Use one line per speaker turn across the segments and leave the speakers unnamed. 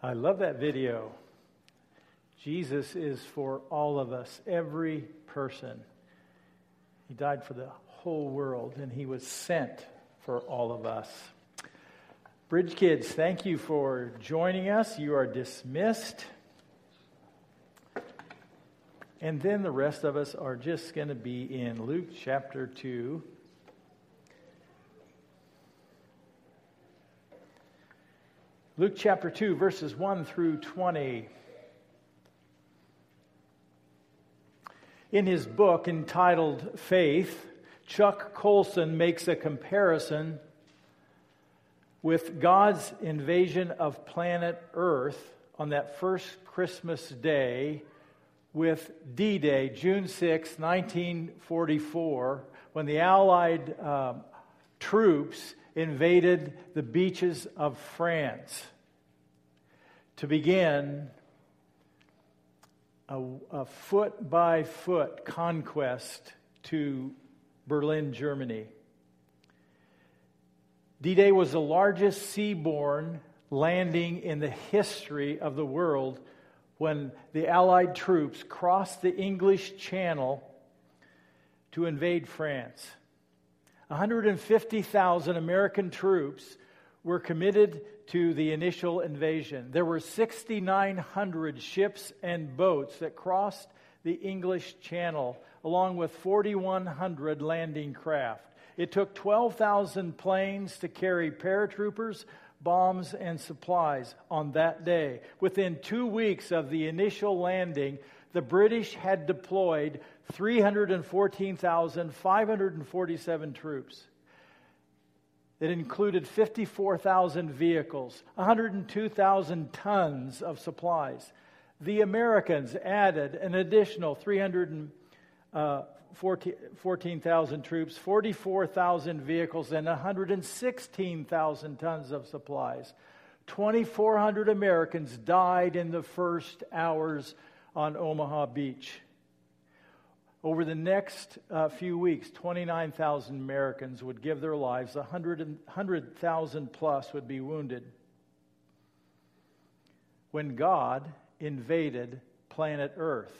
I love that video. Jesus is for all of us, every person. He died for the whole world, and he was sent for all of us. Bridge kids, thank you for joining us. You are dismissed. And then the rest of us are just going to be in Luke chapter 2. Luke chapter 2, verses 1 through 20. In his book entitled Faith, Chuck Colson makes a comparison with God's invasion of planet Earth on that first Christmas day with D Day, June 6, 1944, when the Allied um, troops invaded the beaches of France to begin a, a foot by foot conquest to Berlin, Germany. D Day was the largest seaborne landing in the history of the world when the Allied troops crossed the English Channel to invade France. 150,000 American troops were committed to the initial invasion. There were 6,900 ships and boats that crossed the English Channel, along with 4,100 landing craft. It took 12,000 planes to carry paratroopers, bombs, and supplies on that day. Within two weeks of the initial landing, the British had deployed 314,547 troops. It included 54,000 vehicles, 102,000 tons of supplies. The Americans added an additional 314,000 uh, troops, 44,000 vehicles, and 116,000 tons of supplies. 2,400 Americans died in the first hours on Omaha Beach. Over the next uh, few weeks, 29,000 Americans would give their lives, 100,000 plus would be wounded. When God invaded planet Earth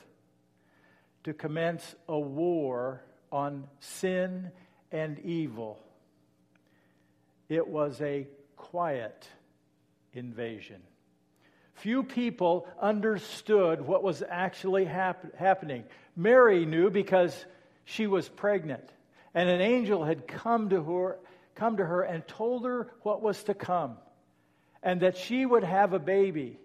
to commence a war on sin and evil, it was a quiet invasion. Few people understood what was actually hap- happening. Mary knew because she was pregnant, and an angel had come to her, come to her and told her what was to come, and that she would have a baby.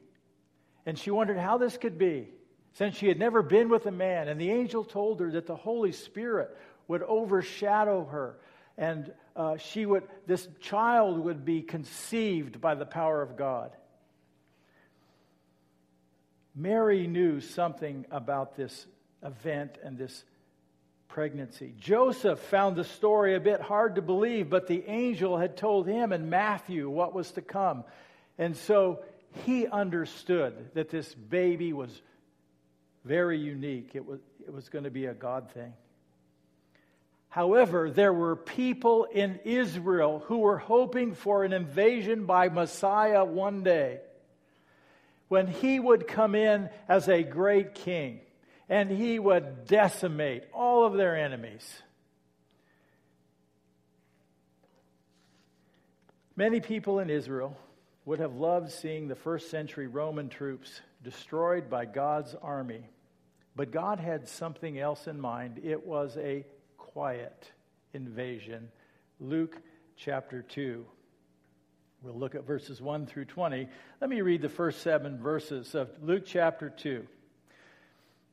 And she wondered how this could be, since she had never been with a man. And the angel told her that the Holy Spirit would overshadow her, and uh, she would, this child would be conceived by the power of God. Mary knew something about this event and this pregnancy. Joseph found the story a bit hard to believe, but the angel had told him and Matthew what was to come. And so he understood that this baby was very unique. It was, it was going to be a God thing. However, there were people in Israel who were hoping for an invasion by Messiah one day when he would come in as a great king and he would decimate all of their enemies. Many people in Israel would have loved seeing the first century Roman troops destroyed by God's army. But God had something else in mind. It was a quiet invasion. Luke chapter 2. We'll look at verses 1 through 20. Let me read the first seven verses of Luke chapter 2.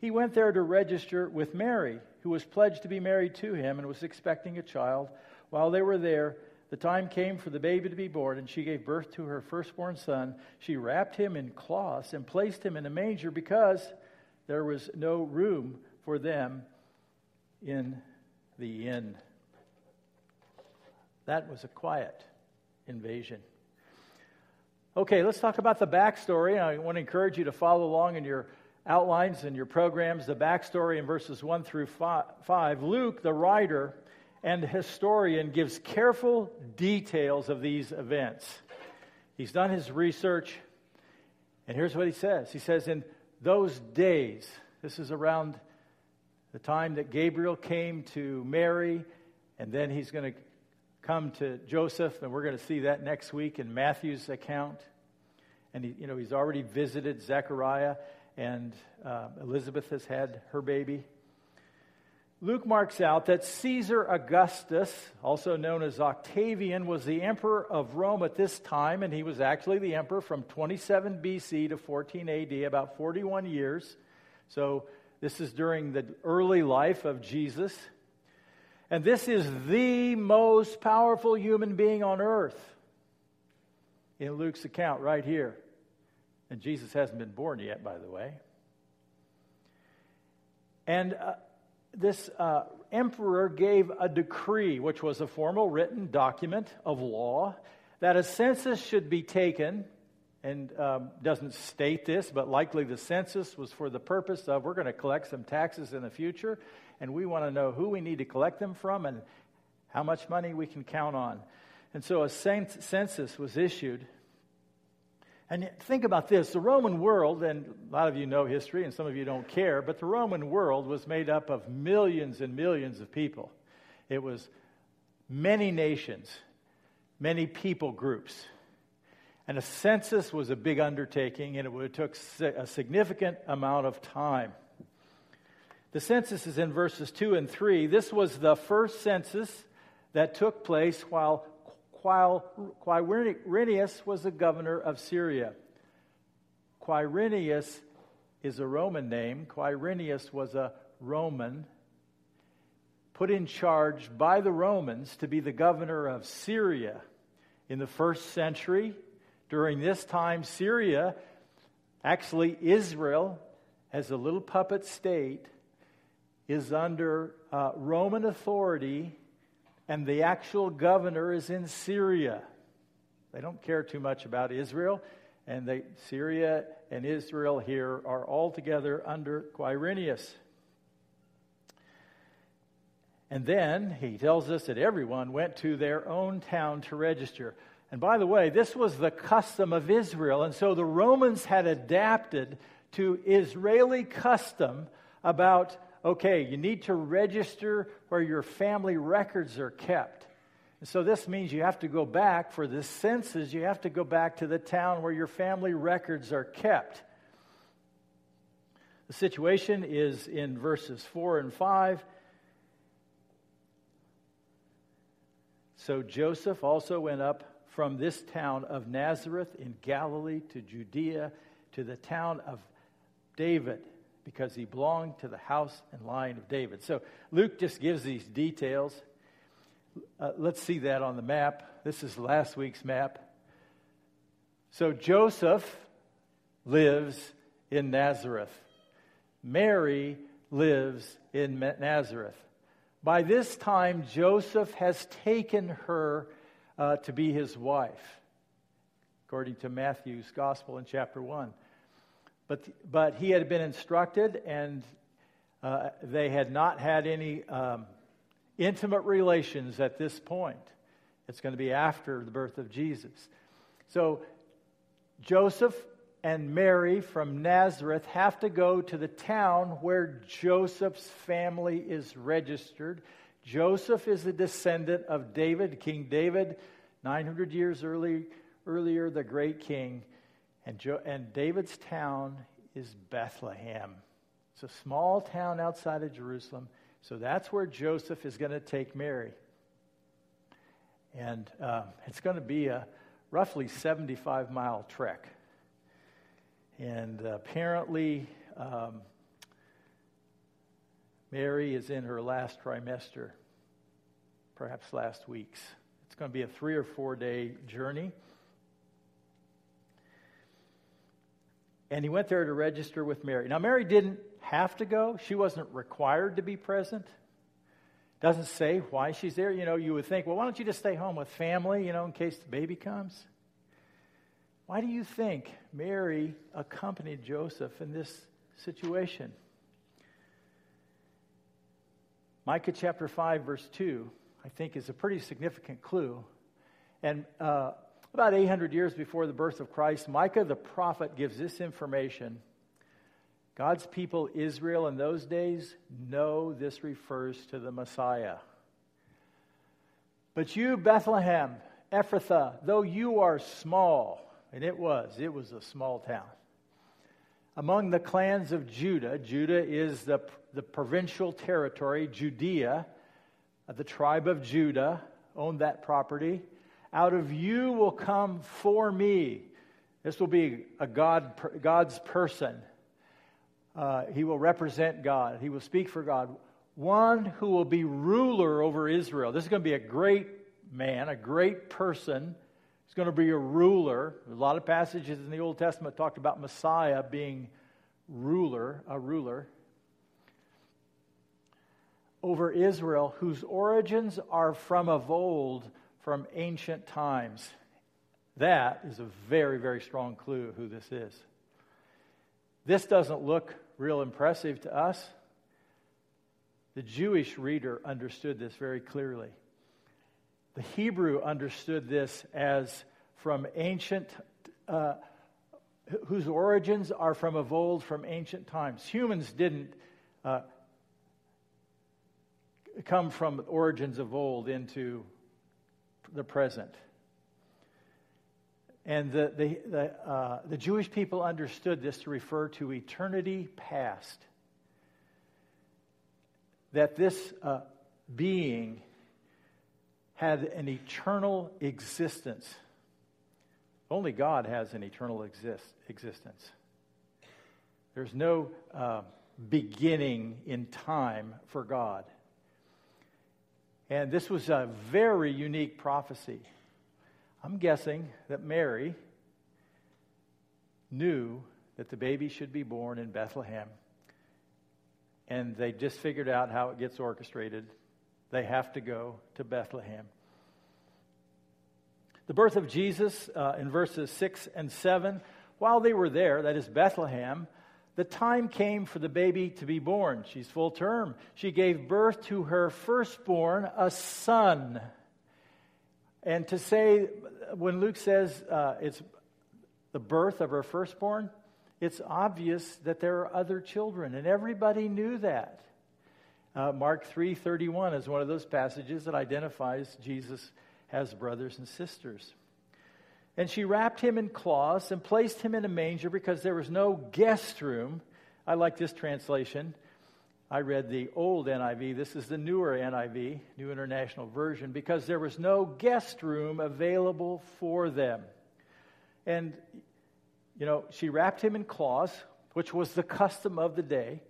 He went there to register with Mary, who was pledged to be married to him and was expecting a child. While they were there, the time came for the baby to be born, and she gave birth to her firstborn son. She wrapped him in cloths and placed him in a manger because there was no room for them in the inn. That was a quiet invasion. Okay, let's talk about the backstory. I want to encourage you to follow along in your outlines and your programs. The backstory in verses 1 through 5. Luke, the writer and historian, gives careful details of these events. He's done his research, and here's what he says He says, In those days, this is around the time that Gabriel came to Mary, and then he's going to come to Joseph, and we're going to see that next week in Matthew's account. And he, you know, he's already visited Zechariah, and uh, Elizabeth has had her baby. Luke marks out that Caesar Augustus, also known as Octavian, was the emperor of Rome at this time, and he was actually the emperor from 27 BC to 14 AD, about 41 years. So, this is during the early life of Jesus. And this is the most powerful human being on earth in Luke's account right here. And Jesus hasn't been born yet, by the way. And uh, this uh, emperor gave a decree, which was a formal written document of law, that a census should be taken. And um, doesn't state this, but likely the census was for the purpose of we're going to collect some taxes in the future and we want to know who we need to collect them from and how much money we can count on. And so a census was issued. And think about this the Roman world, and a lot of you know history and some of you don't care, but the Roman world was made up of millions and millions of people. It was many nations, many people groups. And a census was a big undertaking, and it took a significant amount of time. The census is in verses 2 and 3. This was the first census that took place while, Quirinius was the governor of Syria. Quirinius is a Roman name. Quirinius was a Roman put in charge by the Romans to be the governor of Syria. In the first century, during this time, Syria, actually Israel, as a little puppet state, is under uh, Roman authority, and the actual governor is in Syria. They don't care too much about Israel, and they, Syria and Israel here are all together under Quirinius. And then he tells us that everyone went to their own town to register. And by the way, this was the custom of Israel. And so the Romans had adapted to Israeli custom about okay, you need to register where your family records are kept. And so this means you have to go back for the census, you have to go back to the town where your family records are kept. The situation is in verses 4 and 5. So Joseph also went up from this town of Nazareth in Galilee to Judea to the town of David because he belonged to the house and line of David. So Luke just gives these details. Uh, let's see that on the map. This is last week's map. So Joseph lives in Nazareth. Mary lives in Nazareth. By this time, Joseph has taken her uh, to be his wife, according to Matthew's Gospel in chapter 1. But, but he had been instructed, and uh, they had not had any um, intimate relations at this point. It's going to be after the birth of Jesus. So Joseph and Mary from Nazareth have to go to the town where Joseph's family is registered. Joseph is a descendant of David, King David, 900 years early, earlier, the great king. And, jo- and David's town is Bethlehem. It's a small town outside of Jerusalem. So that's where Joseph is going to take Mary. And uh, it's going to be a roughly 75 mile trek. And apparently, um, Mary is in her last trimester, perhaps last week's. It's going to be a three or four day journey. And he went there to register with Mary. Now, Mary didn't have to go, she wasn't required to be present. Doesn't say why she's there. You know, you would think, well, why don't you just stay home with family, you know, in case the baby comes? Why do you think Mary accompanied Joseph in this situation? Micah chapter 5, verse 2, I think, is a pretty significant clue. And uh, about 800 years before the birth of Christ, Micah the prophet gives this information. God's people, Israel, in those days, know this refers to the Messiah. But you, Bethlehem, Ephrathah, though you are small, and it was. It was a small town. Among the clans of Judah, Judah is the, the provincial territory, Judea, the tribe of Judah owned that property. Out of you will come for me. This will be a God, God's person. Uh, he will represent God. He will speak for God. One who will be ruler over Israel. This is going to be a great man, a great person He's going to be a ruler. a lot of passages in the Old Testament talked about Messiah being ruler, a ruler over Israel, whose origins are from of old, from ancient times. That is a very, very strong clue who this is. This doesn't look real impressive to us. The Jewish reader understood this very clearly. The Hebrew understood this as from ancient, uh, whose origins are from of old, from ancient times. Humans didn't uh, come from origins of old into the present. And the, the, the, uh, the Jewish people understood this to refer to eternity past. That this uh, being had an eternal existence. Only God has an eternal exist, existence. There's no uh, beginning in time for God. And this was a very unique prophecy. I'm guessing that Mary knew that the baby should be born in Bethlehem. And they just figured out how it gets orchestrated they have to go to Bethlehem. The birth of Jesus uh, in verses 6 and 7, while they were there, that is Bethlehem, the time came for the baby to be born. She's full term. She gave birth to her firstborn, a son. And to say, when Luke says uh, it's the birth of her firstborn, it's obvious that there are other children, and everybody knew that. Uh, Mark 3:31 is one of those passages that identifies Jesus has brothers and sisters. And she wrapped him in cloths and placed him in a manger because there was no guest room. I like this translation. I read the old NIV. This is the newer NIV, New International Version, because there was no guest room available for them. And, you know, she wrapped him in cloths, which was the custom of the day.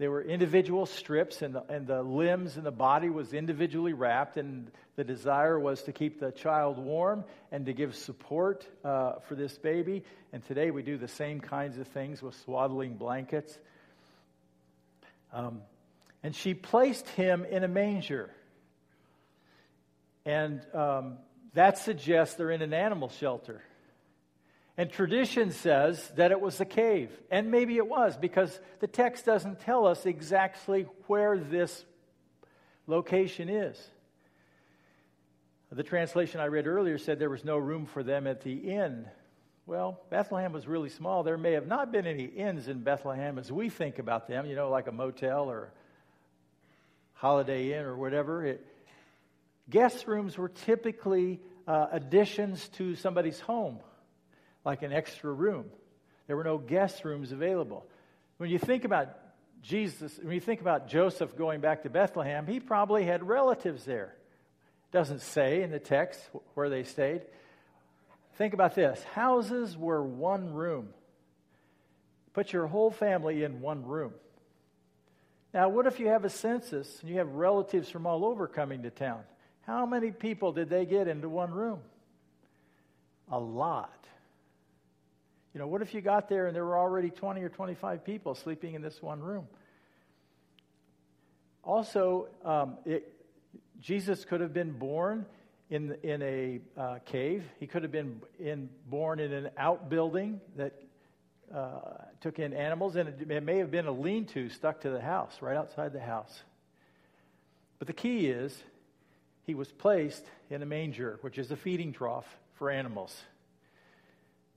They were individual strips, and the, and the limbs and the body was individually wrapped. And the desire was to keep the child warm and to give support uh, for this baby. And today we do the same kinds of things with swaddling blankets. Um, and she placed him in a manger. And um, that suggests they're in an animal shelter. And tradition says that it was a cave. And maybe it was because the text doesn't tell us exactly where this location is. The translation I read earlier said there was no room for them at the inn. Well, Bethlehem was really small. There may have not been any inns in Bethlehem as we think about them, you know, like a motel or Holiday Inn or whatever. It, guest rooms were typically uh, additions to somebody's home like an extra room. There were no guest rooms available. When you think about Jesus, when you think about Joseph going back to Bethlehem, he probably had relatives there. Doesn't say in the text where they stayed. Think about this houses were one room. Put your whole family in one room. Now, what if you have a census and you have relatives from all over coming to town? How many people did they get into one room? A lot. You know, what if you got there and there were already 20 or 25 people sleeping in this one room? Also, um, it, Jesus could have been born in, in a uh, cave. He could have been in, born in an outbuilding that uh, took in animals, and it, it may have been a lean to stuck to the house, right outside the house. But the key is he was placed in a manger, which is a feeding trough for animals.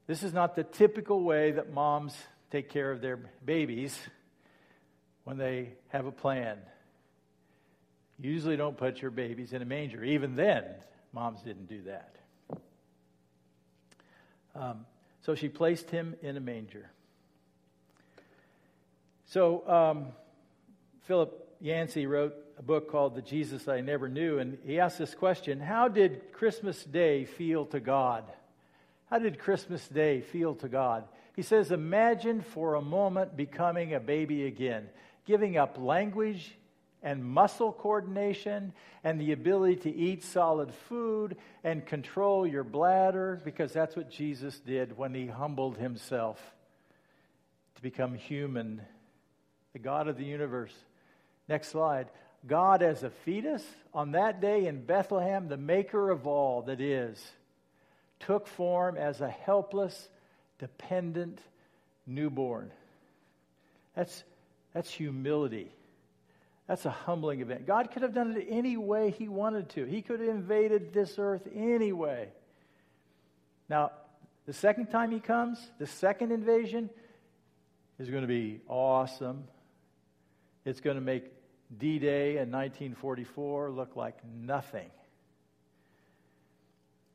This is not the typical way that moms take care of their babies when they have a plan. You usually don't put your babies in a manger. Even then, moms didn't do that. Um, so she placed him in a manger. So um, Philip Yancey wrote a book called The Jesus I Never Knew, and he asked this question How did Christmas Day feel to God? How did Christmas Day feel to God? He says, Imagine for a moment becoming a baby again, giving up language and muscle coordination and the ability to eat solid food and control your bladder, because that's what Jesus did when he humbled himself to become human, the God of the universe. Next slide. God as a fetus on that day in Bethlehem, the maker of all that is, took form as a helpless, dependent newborn. That's, that's humility. That's a humbling event. God could have done it any way He wanted to. He could have invaded this earth anyway. Now, the second time He comes, the second invasion, is going to be awesome. It's going to make D Day in 1944 look like nothing.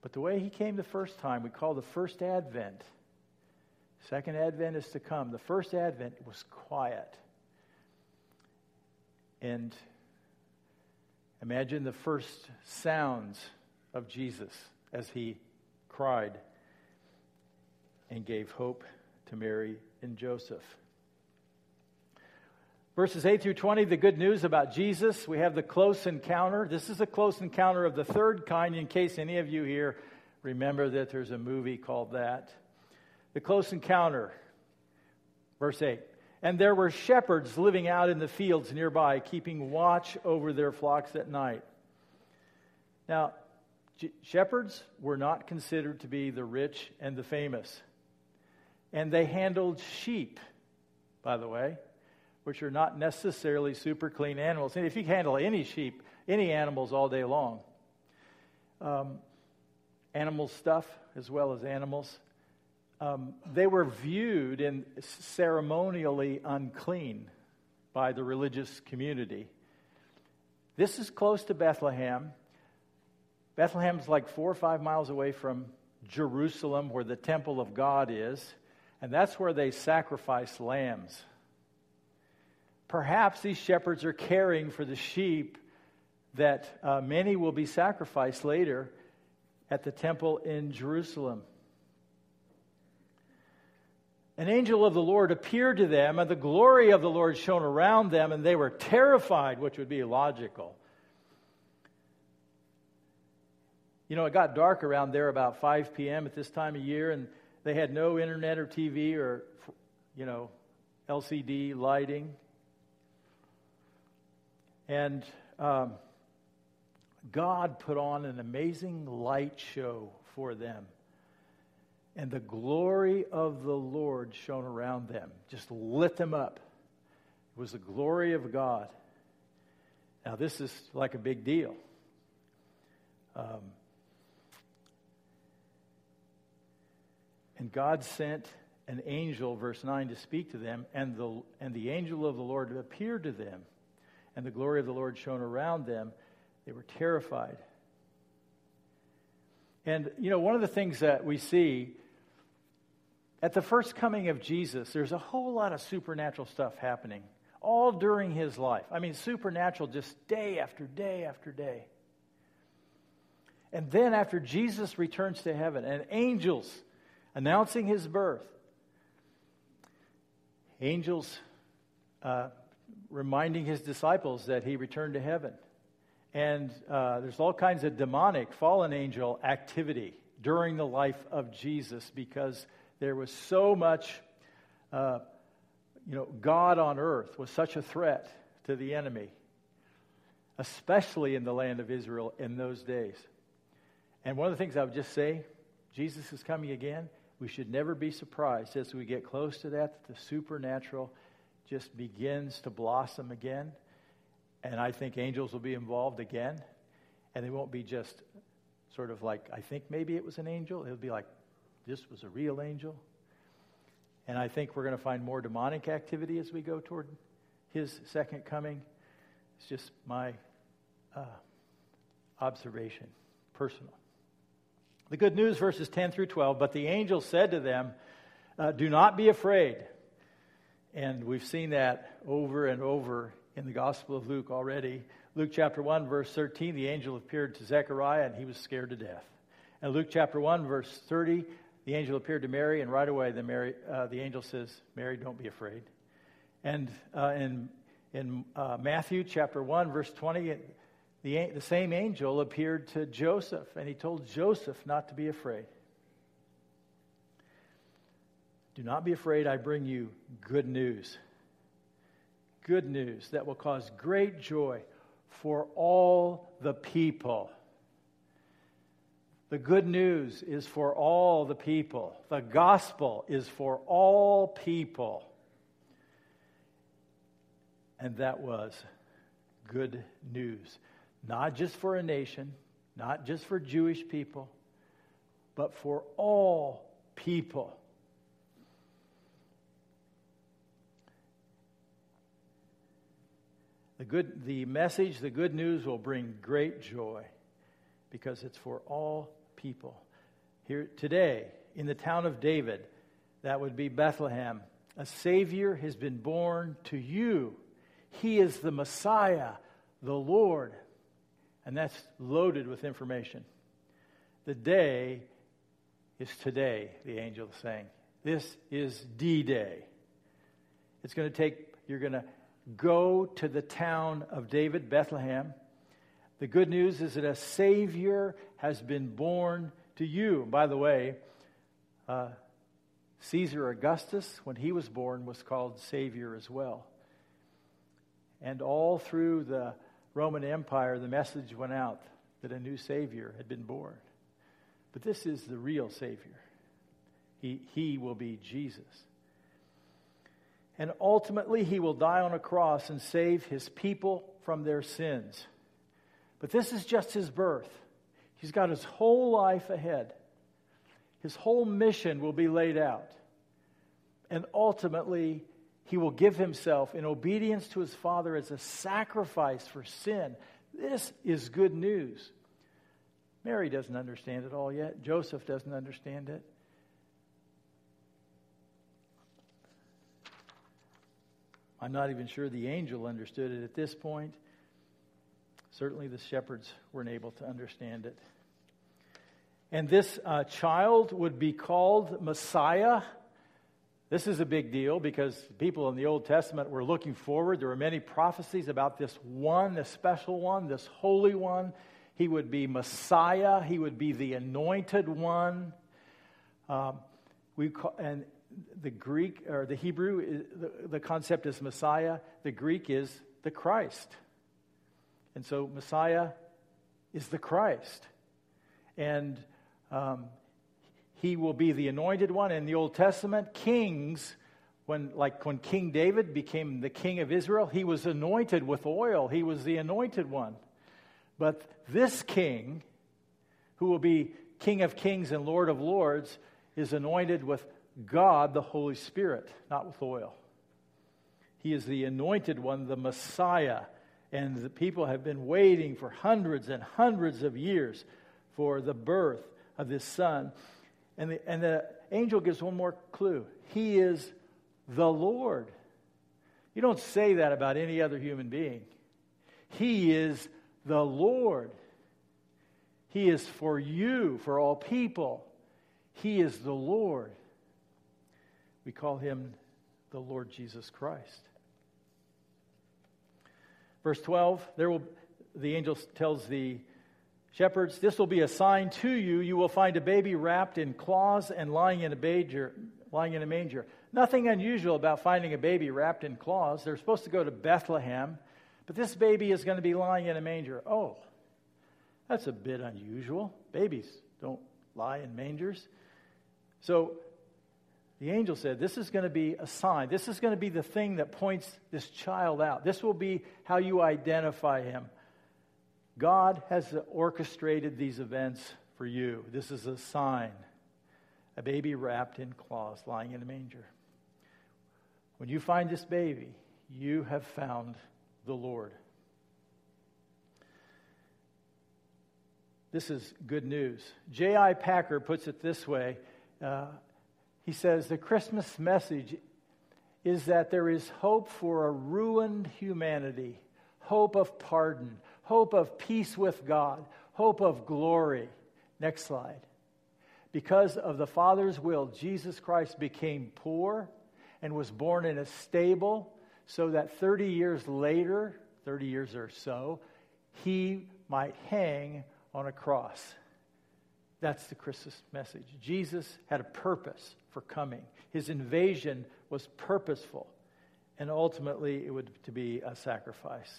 But the way he came the first time, we call the first advent. Second advent is to come. The first advent was quiet. And imagine the first sounds of Jesus as he cried and gave hope to Mary and Joseph. Verses 8 through 20, the good news about Jesus. We have the close encounter. This is a close encounter of the third kind, in case any of you here remember that there's a movie called that. The close encounter. Verse 8. And there were shepherds living out in the fields nearby, keeping watch over their flocks at night. Now, shepherds were not considered to be the rich and the famous. And they handled sheep, by the way which are not necessarily super clean animals. And if you handle any sheep, any animals all day long, um, animal stuff as well as animals, um, they were viewed and ceremonially unclean by the religious community. This is close to Bethlehem. Bethlehem's like four or five miles away from Jerusalem, where the temple of God is, and that's where they sacrifice lambs. Perhaps these shepherds are caring for the sheep that uh, many will be sacrificed later at the temple in Jerusalem. An angel of the Lord appeared to them, and the glory of the Lord shone around them, and they were terrified, which would be logical. You know, it got dark around there about 5 p.m. at this time of year, and they had no internet or TV or, you know, LCD lighting. And um, God put on an amazing light show for them. And the glory of the Lord shone around them, just lit them up. It was the glory of God. Now, this is like a big deal. Um, and God sent an angel, verse 9, to speak to them, and the, and the angel of the Lord appeared to them and the glory of the Lord shone around them, they were terrified. And, you know, one of the things that we see at the first coming of Jesus, there's a whole lot of supernatural stuff happening all during his life. I mean, supernatural just day after day after day. And then after Jesus returns to heaven and angels announcing his birth, angels uh, reminding his disciples that he returned to heaven. And uh, there's all kinds of demonic, fallen angel activity during the life of Jesus because there was so much, uh, you know, God on earth was such a threat to the enemy, especially in the land of Israel in those days. And one of the things I would just say Jesus is coming again. We should never be surprised as we get close to that, that the supernatural just begins to blossom again. And I think angels will be involved again. And they won't be just sort of like, I think maybe it was an angel. It'll be like, this was a real angel. And I think we're going to find more demonic activity as we go toward his second coming. It's just my uh, observation, personal. The good news, verses 10 through 12. But the angel said to them, uh, Do not be afraid. And we've seen that over and over in the Gospel of Luke already. Luke chapter 1, verse 13, the angel appeared to Zechariah and he was scared to death. And Luke chapter 1, verse 30, the angel appeared to Mary, and right away the, Mary, uh, the angel says, Mary, don't be afraid. And uh, in, in uh, Matthew chapter 1, verse 20, the, the same angel appeared to Joseph, and he told Joseph not to be afraid. Do not be afraid, I bring you good news. Good news that will cause great joy for all the people. The good news is for all the people. The gospel is for all people. And that was good news. Not just for a nation, not just for Jewish people, but for all people. The, good, the message, the good news will bring great joy because it's for all people. Here today, in the town of David, that would be Bethlehem, a Savior has been born to you. He is the Messiah, the Lord. And that's loaded with information. The day is today, the angel is saying. This is D Day. It's going to take, you're going to go to the town of David, Bethlehem. The good news is that a Savior has been born to you. By the way, uh, Caesar Augustus, when he was born, was called Savior as well. And all through the Roman Empire, the message went out that a new Savior had been born. But this is the real Savior. He, he will be Jesus. And ultimately, he will die on a cross and save his people from their sins. But this is just his birth. He's got his whole life ahead. His whole mission will be laid out. And ultimately, he will give himself in obedience to his Father as a sacrifice for sin. This is good news. Mary doesn't understand it all yet. Joseph doesn't understand it. I'm not even sure the angel understood it at this point. Certainly the shepherds weren't able to understand it. And this uh, child would be called Messiah this is a big deal because people in the Old Testament were looking forward. There were many prophecies about this one, this special one, this holy one. He would be Messiah, he would be the anointed one. Um, we call, and the Greek or the Hebrew, the, the concept is Messiah. The Greek is the Christ. And so Messiah is the Christ. And um, he will be the anointed one. In the Old Testament, kings, when, like when King David became the king of Israel, he was anointed with oil. He was the anointed one. But this king, who will be King of kings and Lord of lords, is anointed with God, the Holy Spirit, not with oil. He is the anointed one, the Messiah. And the people have been waiting for hundreds and hundreds of years for the birth of this son. And the, and the angel gives one more clue He is the Lord. You don't say that about any other human being. He is the Lord. He is for you, for all people. He is the Lord. We call him the Lord Jesus Christ. Verse 12, there will the angel tells the Shepherds, this will be a sign to you. You will find a baby wrapped in cloths and lying in a manger. Lying in a manger. Nothing unusual about finding a baby wrapped in cloths. They're supposed to go to Bethlehem, but this baby is going to be lying in a manger. Oh, that's a bit unusual. Babies don't lie in mangers. So the angel said, This is going to be a sign. This is going to be the thing that points this child out. This will be how you identify him. God has orchestrated these events for you. This is a sign a baby wrapped in cloths lying in a manger. When you find this baby, you have found the Lord. This is good news. J.I. Packer puts it this way uh, He says, The Christmas message is that there is hope for a ruined humanity, hope of pardon, hope of peace with God, hope of glory. Next slide. Because of the Father's will, Jesus Christ became poor and was born in a stable so that 30 years later, 30 years or so, he might hang on a cross. That's the Christmas message. Jesus had a purpose for coming. His invasion was purposeful, and ultimately it would to be a sacrifice.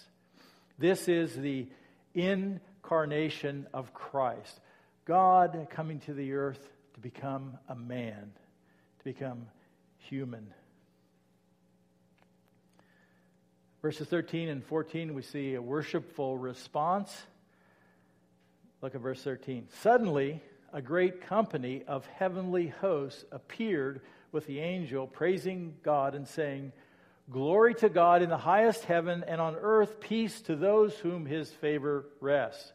This is the incarnation of Christ. God coming to the earth to become a man, to become human. Verses 13 and 14, we see a worshipful response. Look at verse 13. Suddenly, a great company of heavenly hosts appeared with the angel, praising God and saying, Glory to God in the highest heaven, and on earth peace to those whom his favor rests.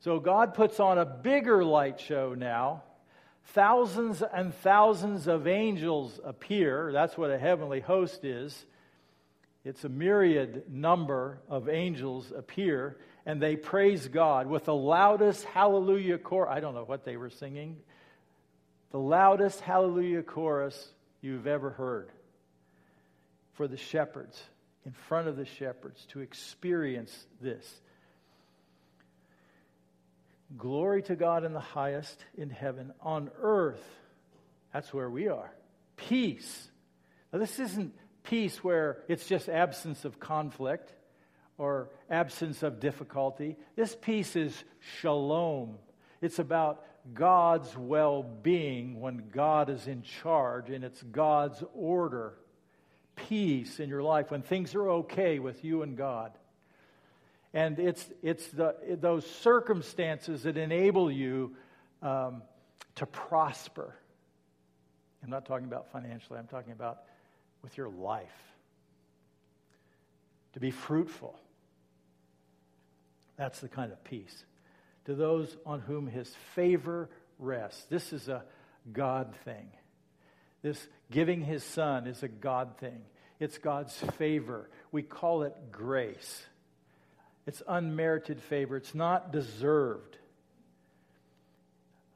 So God puts on a bigger light show now. Thousands and thousands of angels appear. That's what a heavenly host is. It's a myriad number of angels appear and they praise God with the loudest hallelujah chorus. I don't know what they were singing. The loudest hallelujah chorus you've ever heard for the shepherds, in front of the shepherds, to experience this. Glory to God in the highest in heaven. On earth, that's where we are. Peace. Now, this isn't peace where it's just absence of conflict or absence of difficulty. This peace is shalom. It's about God's well being when God is in charge and it's God's order. Peace in your life when things are okay with you and God. And it's, it's the, those circumstances that enable you um, to prosper. I'm not talking about financially, I'm talking about with your life. To be fruitful that's the kind of peace. To those on whom his favor rests. This is a God thing. This giving his son is a God thing. It's God's favor. We call it grace. It's unmerited favor. It's not deserved.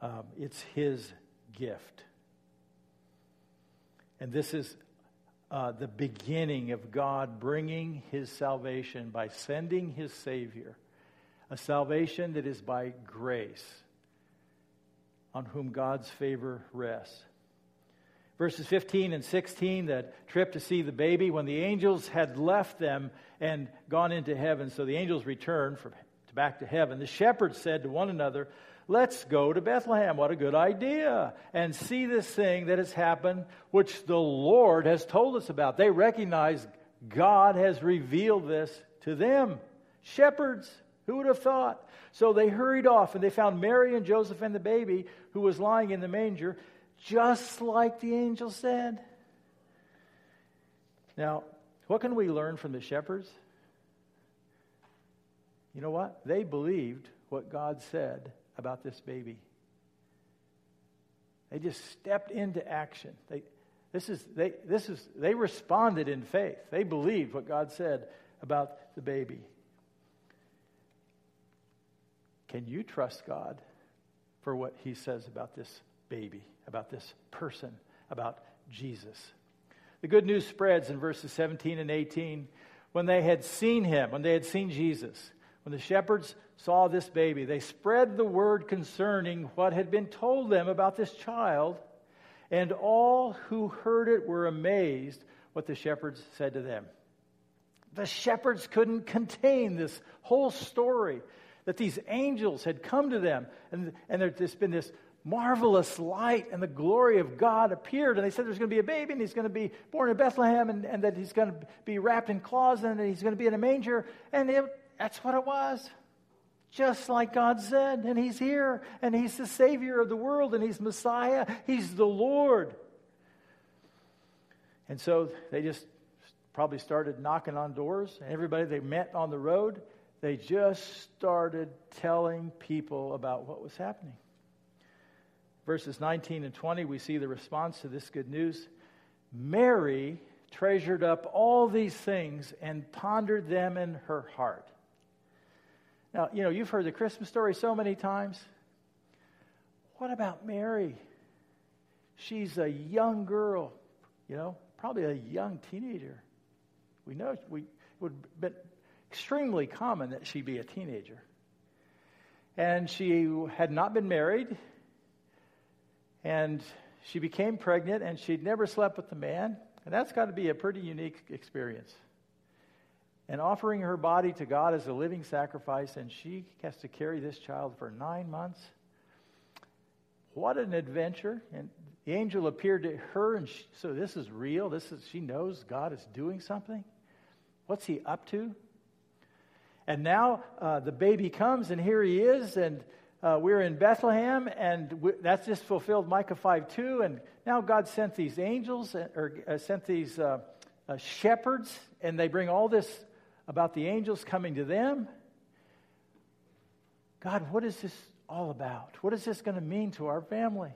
Um, it's his gift. And this is uh, the beginning of God bringing his salvation by sending his Savior a salvation that is by grace, on whom God's favor rests. Verses 15 and 16, that trip to see the baby, when the angels had left them and gone into heaven, so the angels returned from, back to heaven, the shepherds said to one another, Let's go to Bethlehem. What a good idea. And see this thing that has happened, which the Lord has told us about. They recognize God has revealed this to them. Shepherds. Who would have thought? So they hurried off and they found Mary and Joseph and the baby who was lying in the manger, just like the angel said. Now, what can we learn from the shepherds? You know what? They believed what God said about this baby. They just stepped into action. They, this is, they, this is, they responded in faith. They believed what God said about the baby. Can you trust God for what he says about this baby, about this person, about Jesus? The good news spreads in verses 17 and 18. When they had seen him, when they had seen Jesus, When the shepherds saw this baby, they spread the word concerning what had been told them about this child, and all who heard it were amazed what the shepherds said to them. The shepherds couldn't contain this whole story that these angels had come to them, and, and there's been this marvelous light and the glory of God appeared. And they said there's going to be a baby and he's going to be born in Bethlehem and, and that he's going to be wrapped in cloths and that he's going to be in a manger. And it, that's what it was. Just like God said. And he's here and he's the Savior of the world and he's Messiah. He's the Lord. And so they just probably started knocking on doors. And everybody they met on the road, they just started telling people about what was happening verses 19 and 20, we see the response to this good news. Mary treasured up all these things and pondered them in her heart. Now, you know, you've heard the Christmas story so many times. What about Mary? She's a young girl, you know, probably a young teenager. We know we, would have been extremely common that she be a teenager. And she had not been married. And she became pregnant and she'd never slept with the man. And that's got to be a pretty unique experience. And offering her body to God as a living sacrifice, and she has to carry this child for nine months. What an adventure. And the angel appeared to her, and she, so this is real. This is, she knows God is doing something. What's he up to? And now uh, the baby comes, and here he is, and uh, we're in Bethlehem, and we, that's just fulfilled Micah 5 2. And now God sent these angels, or uh, sent these uh, uh, shepherds, and they bring all this about the angels coming to them. God, what is this all about? What is this going to mean to our family?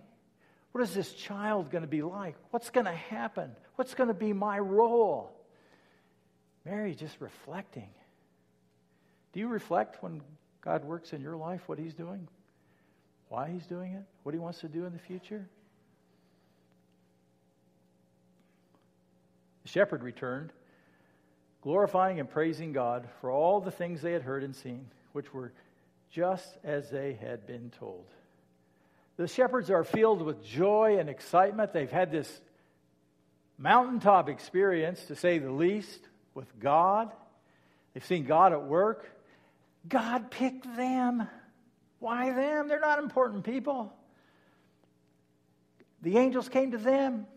What is this child going to be like? What's going to happen? What's going to be my role? Mary just reflecting. Do you reflect when God works in your life, what He's doing? why he's doing it, what he wants to do in the future. The shepherd returned, glorifying and praising God for all the things they had heard and seen, which were just as they had been told. The shepherds are filled with joy and excitement. They've had this mountaintop experience, to say the least, with God. They've seen God at work. God picked them. Why them? They're not important people. The angels came to them.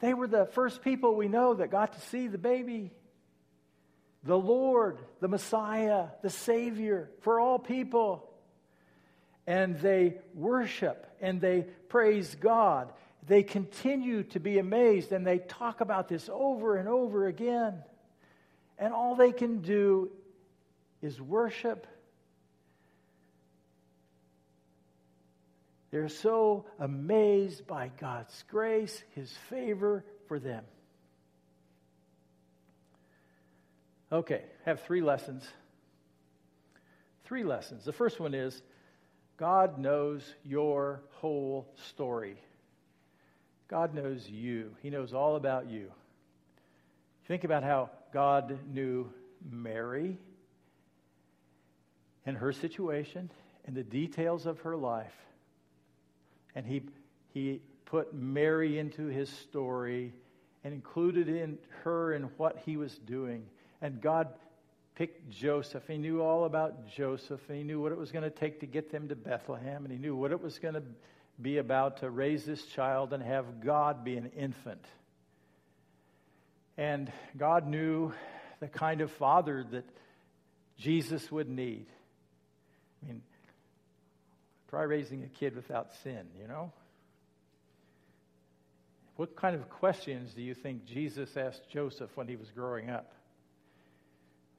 They were the first people we know that got to see the baby. The Lord, the Messiah, the Savior for all people. And they worship and they praise God. They continue to be amazed and they talk about this over and over again. And all they can do is worship They're so amazed by God's grace, His favor for them. Okay, have three lessons. Three lessons. The first one is God knows your whole story. God knows you, He knows all about you. Think about how God knew Mary and her situation and the details of her life. And he, he put Mary into his story and included in her in what he was doing. And God picked Joseph. He knew all about Joseph. And he knew what it was going to take to get them to Bethlehem. And he knew what it was going to be about to raise this child and have God be an infant. And God knew the kind of father that Jesus would need. I mean, Try raising a kid without sin, you know? What kind of questions do you think Jesus asked Joseph when he was growing up?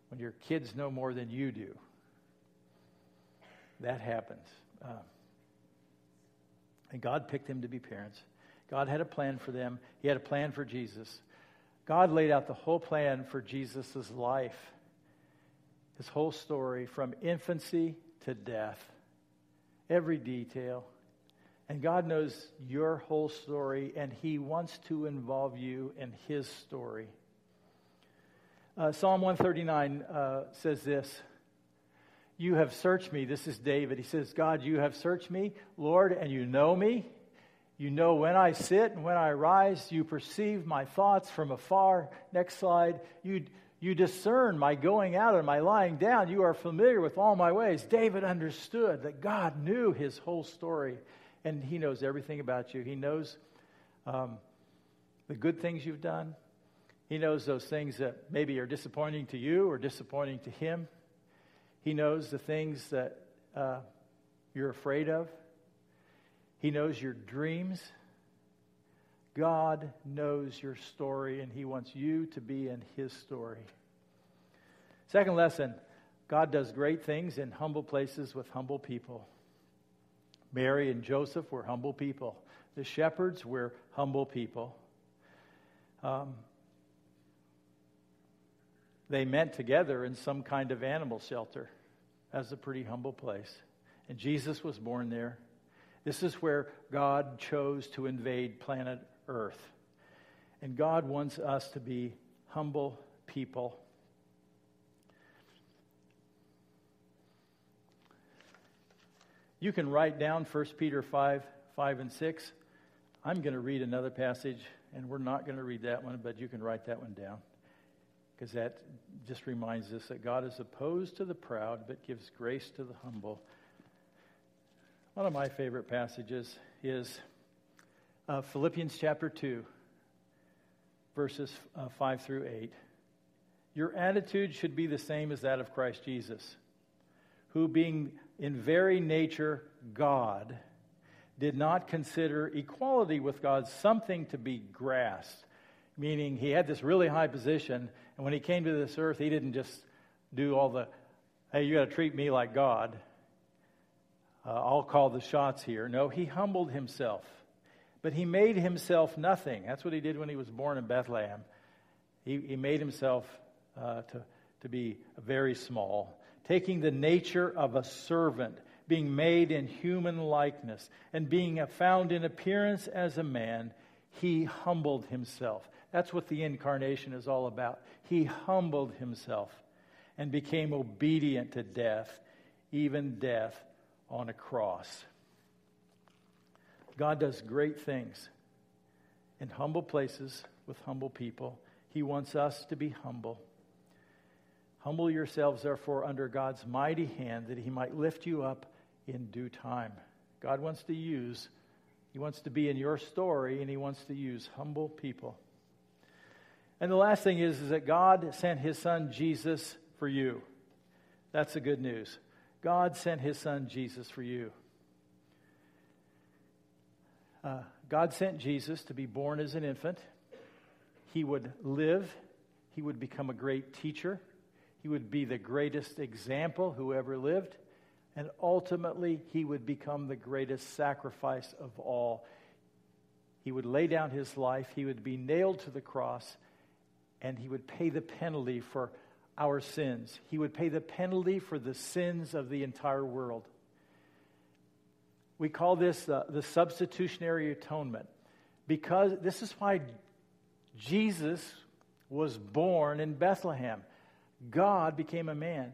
When your kids know more than you do. That happens. Uh, and God picked them to be parents. God had a plan for them, He had a plan for Jesus. God laid out the whole plan for Jesus' life, his whole story from infancy to death every detail. And God knows your whole story, and He wants to involve you in His story. Uh, Psalm 139 uh, says this You have searched me. This is David. He says, God, you have searched me, Lord, and you know me. You know when I sit and when I rise. You perceive my thoughts from afar. Next slide. You, you discern my going out and my lying down. You are familiar with all my ways. David understood that God knew his whole story, and he knows everything about you. He knows um, the good things you've done, he knows those things that maybe are disappointing to you or disappointing to Him. He knows the things that uh, you're afraid of. He knows your dreams. God knows your story, and He wants you to be in His story. Second lesson God does great things in humble places with humble people. Mary and Joseph were humble people, the shepherds were humble people. Um, they met together in some kind of animal shelter. That's a pretty humble place. And Jesus was born there. This is where God chose to invade planet Earth. And God wants us to be humble people. You can write down 1 Peter 5 5 and 6. I'm going to read another passage, and we're not going to read that one, but you can write that one down because that just reminds us that God is opposed to the proud but gives grace to the humble. One of my favorite passages is uh, Philippians chapter 2, verses uh, 5 through 8. Your attitude should be the same as that of Christ Jesus, who, being in very nature God, did not consider equality with God something to be grasped meaning he had this really high position, and when he came to this earth, he didn't just do all the, hey, you got to treat me like God. Uh, I'll call the shots here. No, he humbled himself. But he made himself nothing. That's what he did when he was born in Bethlehem. He, he made himself uh, to, to be very small, taking the nature of a servant, being made in human likeness, and being found in appearance as a man, he humbled himself. That's what the incarnation is all about. He humbled himself and became obedient to death, even death on a cross. God does great things in humble places with humble people. He wants us to be humble. Humble yourselves, therefore, under God's mighty hand, that he might lift you up in due time. God wants to use, he wants to be in your story, and he wants to use humble people. And the last thing is, is that God sent his son Jesus for you. That's the good news. God sent his son Jesus for you. Uh, God sent Jesus to be born as an infant. He would live. He would become a great teacher. He would be the greatest example who ever lived. And ultimately, he would become the greatest sacrifice of all. He would lay down his life. He would be nailed to the cross and he would pay the penalty for our sins. He would pay the penalty for the sins of the entire world. We call this the substitutionary atonement because this is why Jesus was born in Bethlehem. God became a man.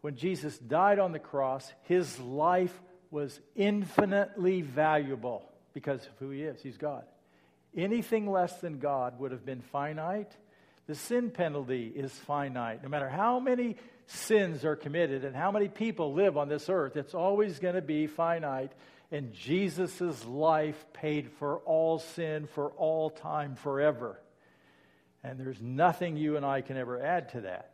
When Jesus died on the cross, his life was infinitely valuable because of who he is. He's God. Anything less than God would have been finite the sin penalty is finite. No matter how many sins are committed and how many people live on this earth, it's always going to be finite. And Jesus' life paid for all sin for all time, forever. And there's nothing you and I can ever add to that.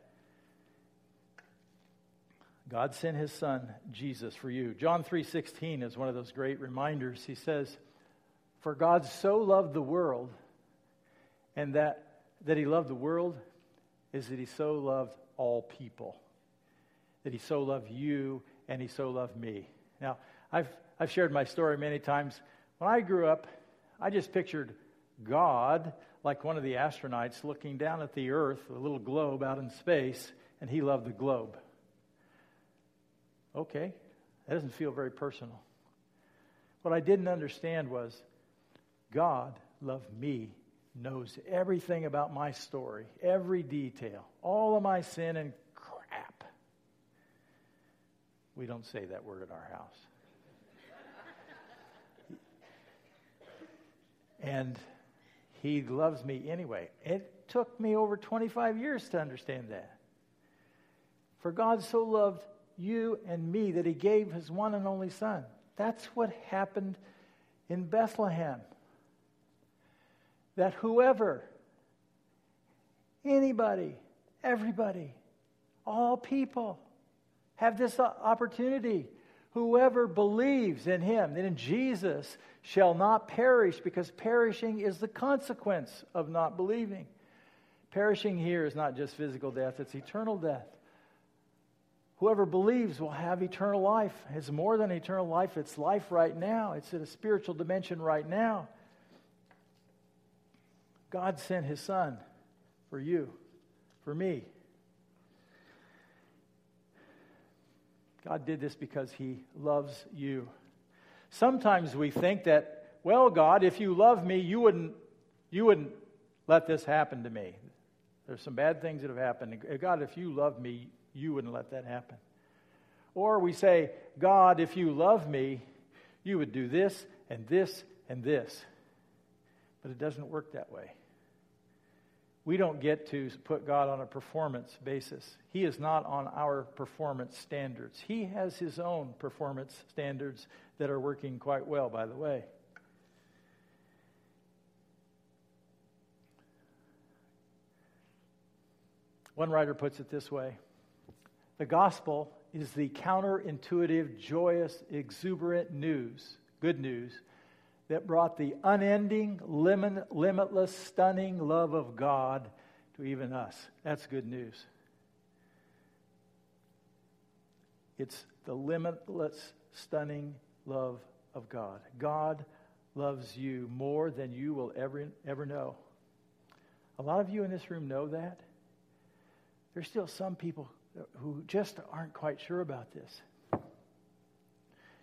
God sent his son Jesus for you. John 3:16 is one of those great reminders. He says, "For God so loved the world and that that he loved the world is that he so loved all people. That he so loved you and he so loved me. Now, I've, I've shared my story many times. When I grew up, I just pictured God like one of the astronauts looking down at the earth, a little globe out in space, and he loved the globe. Okay, that doesn't feel very personal. What I didn't understand was God loved me knows everything about my story, every detail, all of my sin and crap. We don't say that word in our house. and he loves me anyway. It took me over 25 years to understand that. For God so loved you and me that he gave his one and only son. That's what happened in Bethlehem. That whoever, anybody, everybody, all people have this opportunity. Whoever believes in him, in Jesus, shall not perish, because perishing is the consequence of not believing. Perishing here is not just physical death, it's eternal death. Whoever believes will have eternal life. It's more than eternal life, it's life right now. It's in a spiritual dimension right now. God sent his son for you, for me. God did this because he loves you. Sometimes we think that, well, God, if you love me, you wouldn't, you wouldn't let this happen to me. There's some bad things that have happened. God, if you love me, you wouldn't let that happen. Or we say, God, if you love me, you would do this and this and this. But it doesn't work that way. We don't get to put God on a performance basis. He is not on our performance standards. He has his own performance standards that are working quite well, by the way. One writer puts it this way The gospel is the counterintuitive, joyous, exuberant news, good news, that brought the unending, limit, limitless, stunning love of God to even us. That's good news. It's the limitless, stunning love of God. God loves you more than you will ever, ever know. A lot of you in this room know that. There's still some people who just aren't quite sure about this.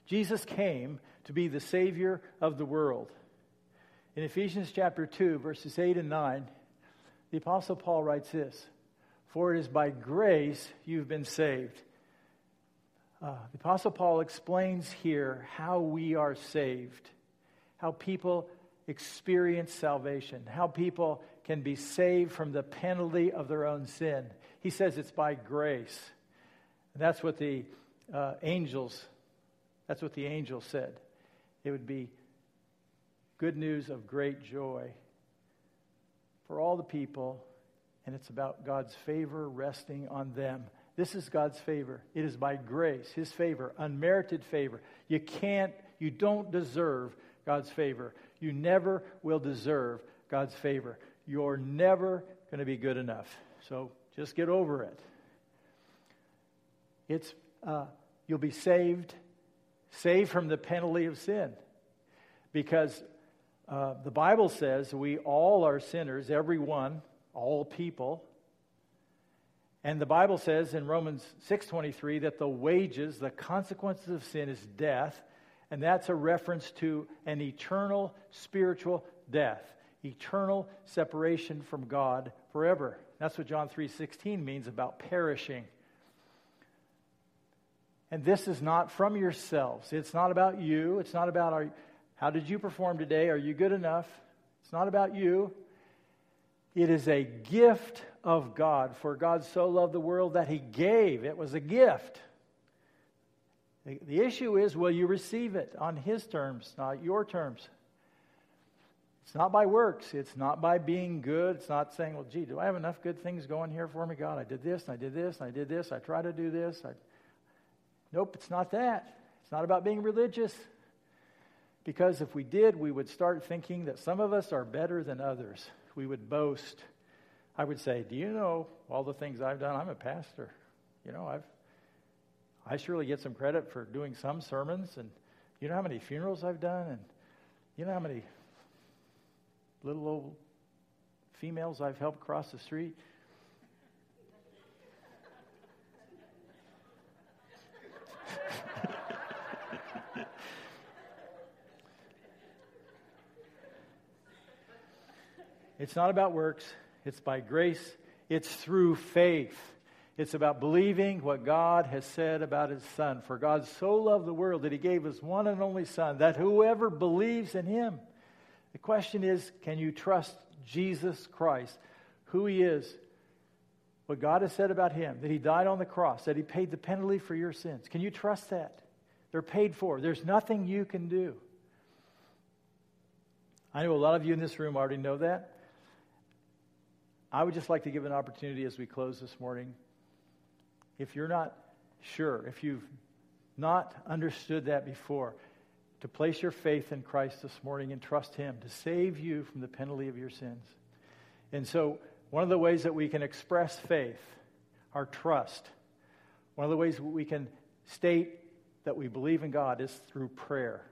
Jesus came to be the Savior of the world. In Ephesians chapter 2, verses 8 and 9, the Apostle Paul writes this For it is by grace you've been saved. Uh, the Apostle Paul explains here how we are saved, how people experience salvation, how people can be saved from the penalty of their own sin. He says it's by grace. And that's what the uh, angels, that's what the angels said. It would be good news of great joy for all the people, and it's about God's favor resting on them. This is God's favor. It is by grace, His favor, unmerited favor. You can't, you don't deserve God's favor. You never will deserve God's favor. You're never going to be good enough. So just get over it. It's, uh, you'll be saved, saved from the penalty of sin. Because uh, the Bible says we all are sinners, everyone, all people. And the Bible says in Romans 6:23 that the wages, the consequences of sin is death, and that's a reference to an eternal spiritual death, eternal separation from God forever. That's what John 3:16 means about perishing. And this is not from yourselves. It's not about you. It's not about our, how did you perform today? Are you good enough? It's not about you. It is a gift of God. For God so loved the world that he gave. It was a gift. The, the issue is will you receive it on his terms, not your terms? It's not by works. It's not by being good. It's not saying, well, gee, do I have enough good things going here for me, God? I did this, and I did this, and I did this. I try to do this. I... Nope, it's not that. It's not about being religious. Because if we did, we would start thinking that some of us are better than others. We would boast. I would say, Do you know all the things I've done? I'm a pastor. You know, I've I surely get some credit for doing some sermons and you know how many funerals I've done and you know how many little old females I've helped cross the street. It's not about works, it's by grace, it's through faith. It's about believing what God has said about his Son. For God so loved the world that he gave his one and only Son, that whoever believes in him. The question is can you trust Jesus Christ, who he is, what God has said about him, that he died on the cross, that he paid the penalty for your sins? Can you trust that? They're paid for. There's nothing you can do. I know a lot of you in this room already know that. I would just like to give an opportunity as we close this morning. If you're not sure, if you've not understood that before, to place your faith in Christ this morning and trust Him to save you from the penalty of your sins. And so, one of the ways that we can express faith, our trust, one of the ways we can state that we believe in God is through prayer.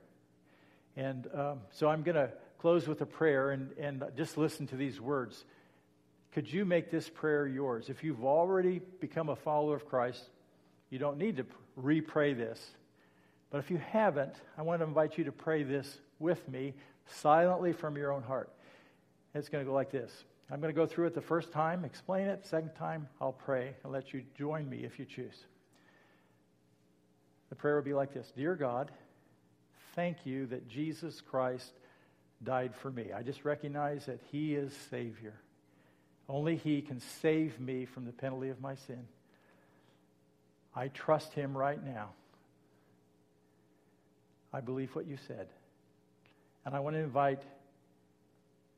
And um, so I'm going to close with a prayer and, and just listen to these words. Could you make this prayer yours? If you've already become a follower of Christ, you don't need to re pray this. But if you haven't, I want to invite you to pray this with me silently from your own heart. It's going to go like this I'm going to go through it the first time, explain it. Second time, I'll pray and let you join me if you choose. The prayer will be like this Dear God, thank you that Jesus Christ died for me. I just recognize that He is Savior. Only He can save me from the penalty of my sin. I trust Him right now. I believe what you said. And I want to invite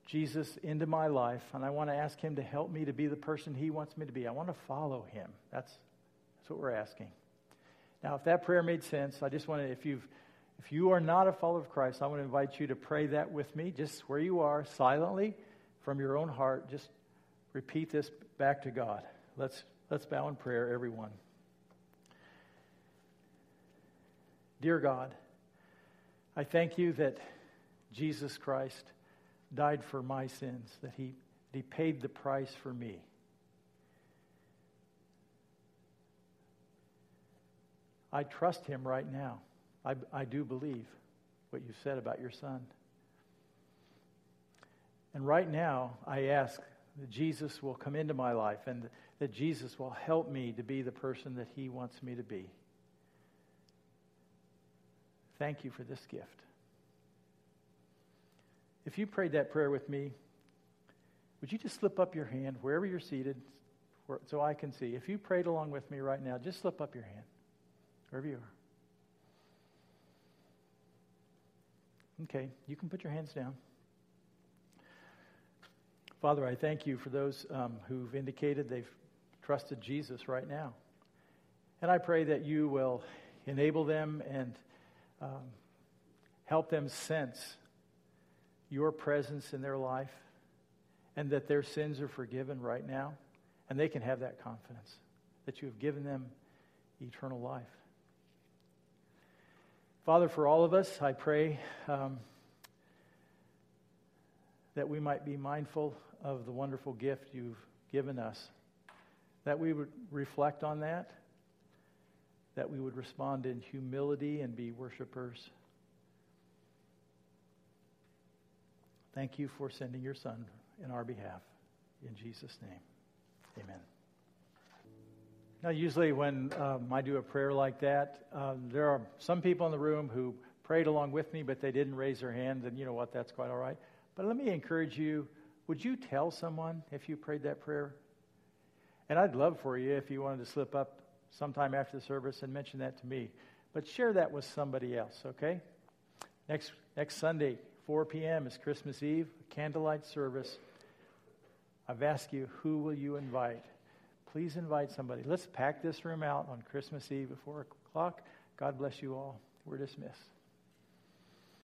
Jesus into my life, and I want to ask Him to help me to be the person He wants me to be. I want to follow Him. That's, that's what we're asking. Now, if that prayer made sense, I just want to, if you've if you are not a follower of Christ, I want to invite you to pray that with me, just where you are, silently, from your own heart. Just repeat this back to God. Let's, let's bow in prayer, everyone. Dear God, I thank you that Jesus Christ died for my sins, that he, that he paid the price for me. I trust him right now. I, I do believe what you said about your son. And right now, I ask that Jesus will come into my life and that Jesus will help me to be the person that he wants me to be. Thank you for this gift. If you prayed that prayer with me, would you just slip up your hand wherever you're seated so I can see? If you prayed along with me right now, just slip up your hand wherever you are. Okay, you can put your hands down. Father, I thank you for those um, who've indicated they've trusted Jesus right now. And I pray that you will enable them and um, help them sense your presence in their life and that their sins are forgiven right now. And they can have that confidence that you have given them eternal life. Father, for all of us, I pray um, that we might be mindful of the wonderful gift you've given us, that we would reflect on that, that we would respond in humility and be worshipers. Thank you for sending your Son in our behalf. In Jesus' name, amen. Now, usually when um, I do a prayer like that, um, there are some people in the room who prayed along with me, but they didn't raise their hand, and you know what? That's quite all right. But let me encourage you would you tell someone if you prayed that prayer? And I'd love for you if you wanted to slip up sometime after the service and mention that to me. But share that with somebody else, okay? Next, next Sunday, 4 p.m. is Christmas Eve, candlelight service. I've asked you, who will you invite? Please invite somebody. Let's pack this room out on Christmas Eve at 4 o'clock. God bless you all. We're dismissed.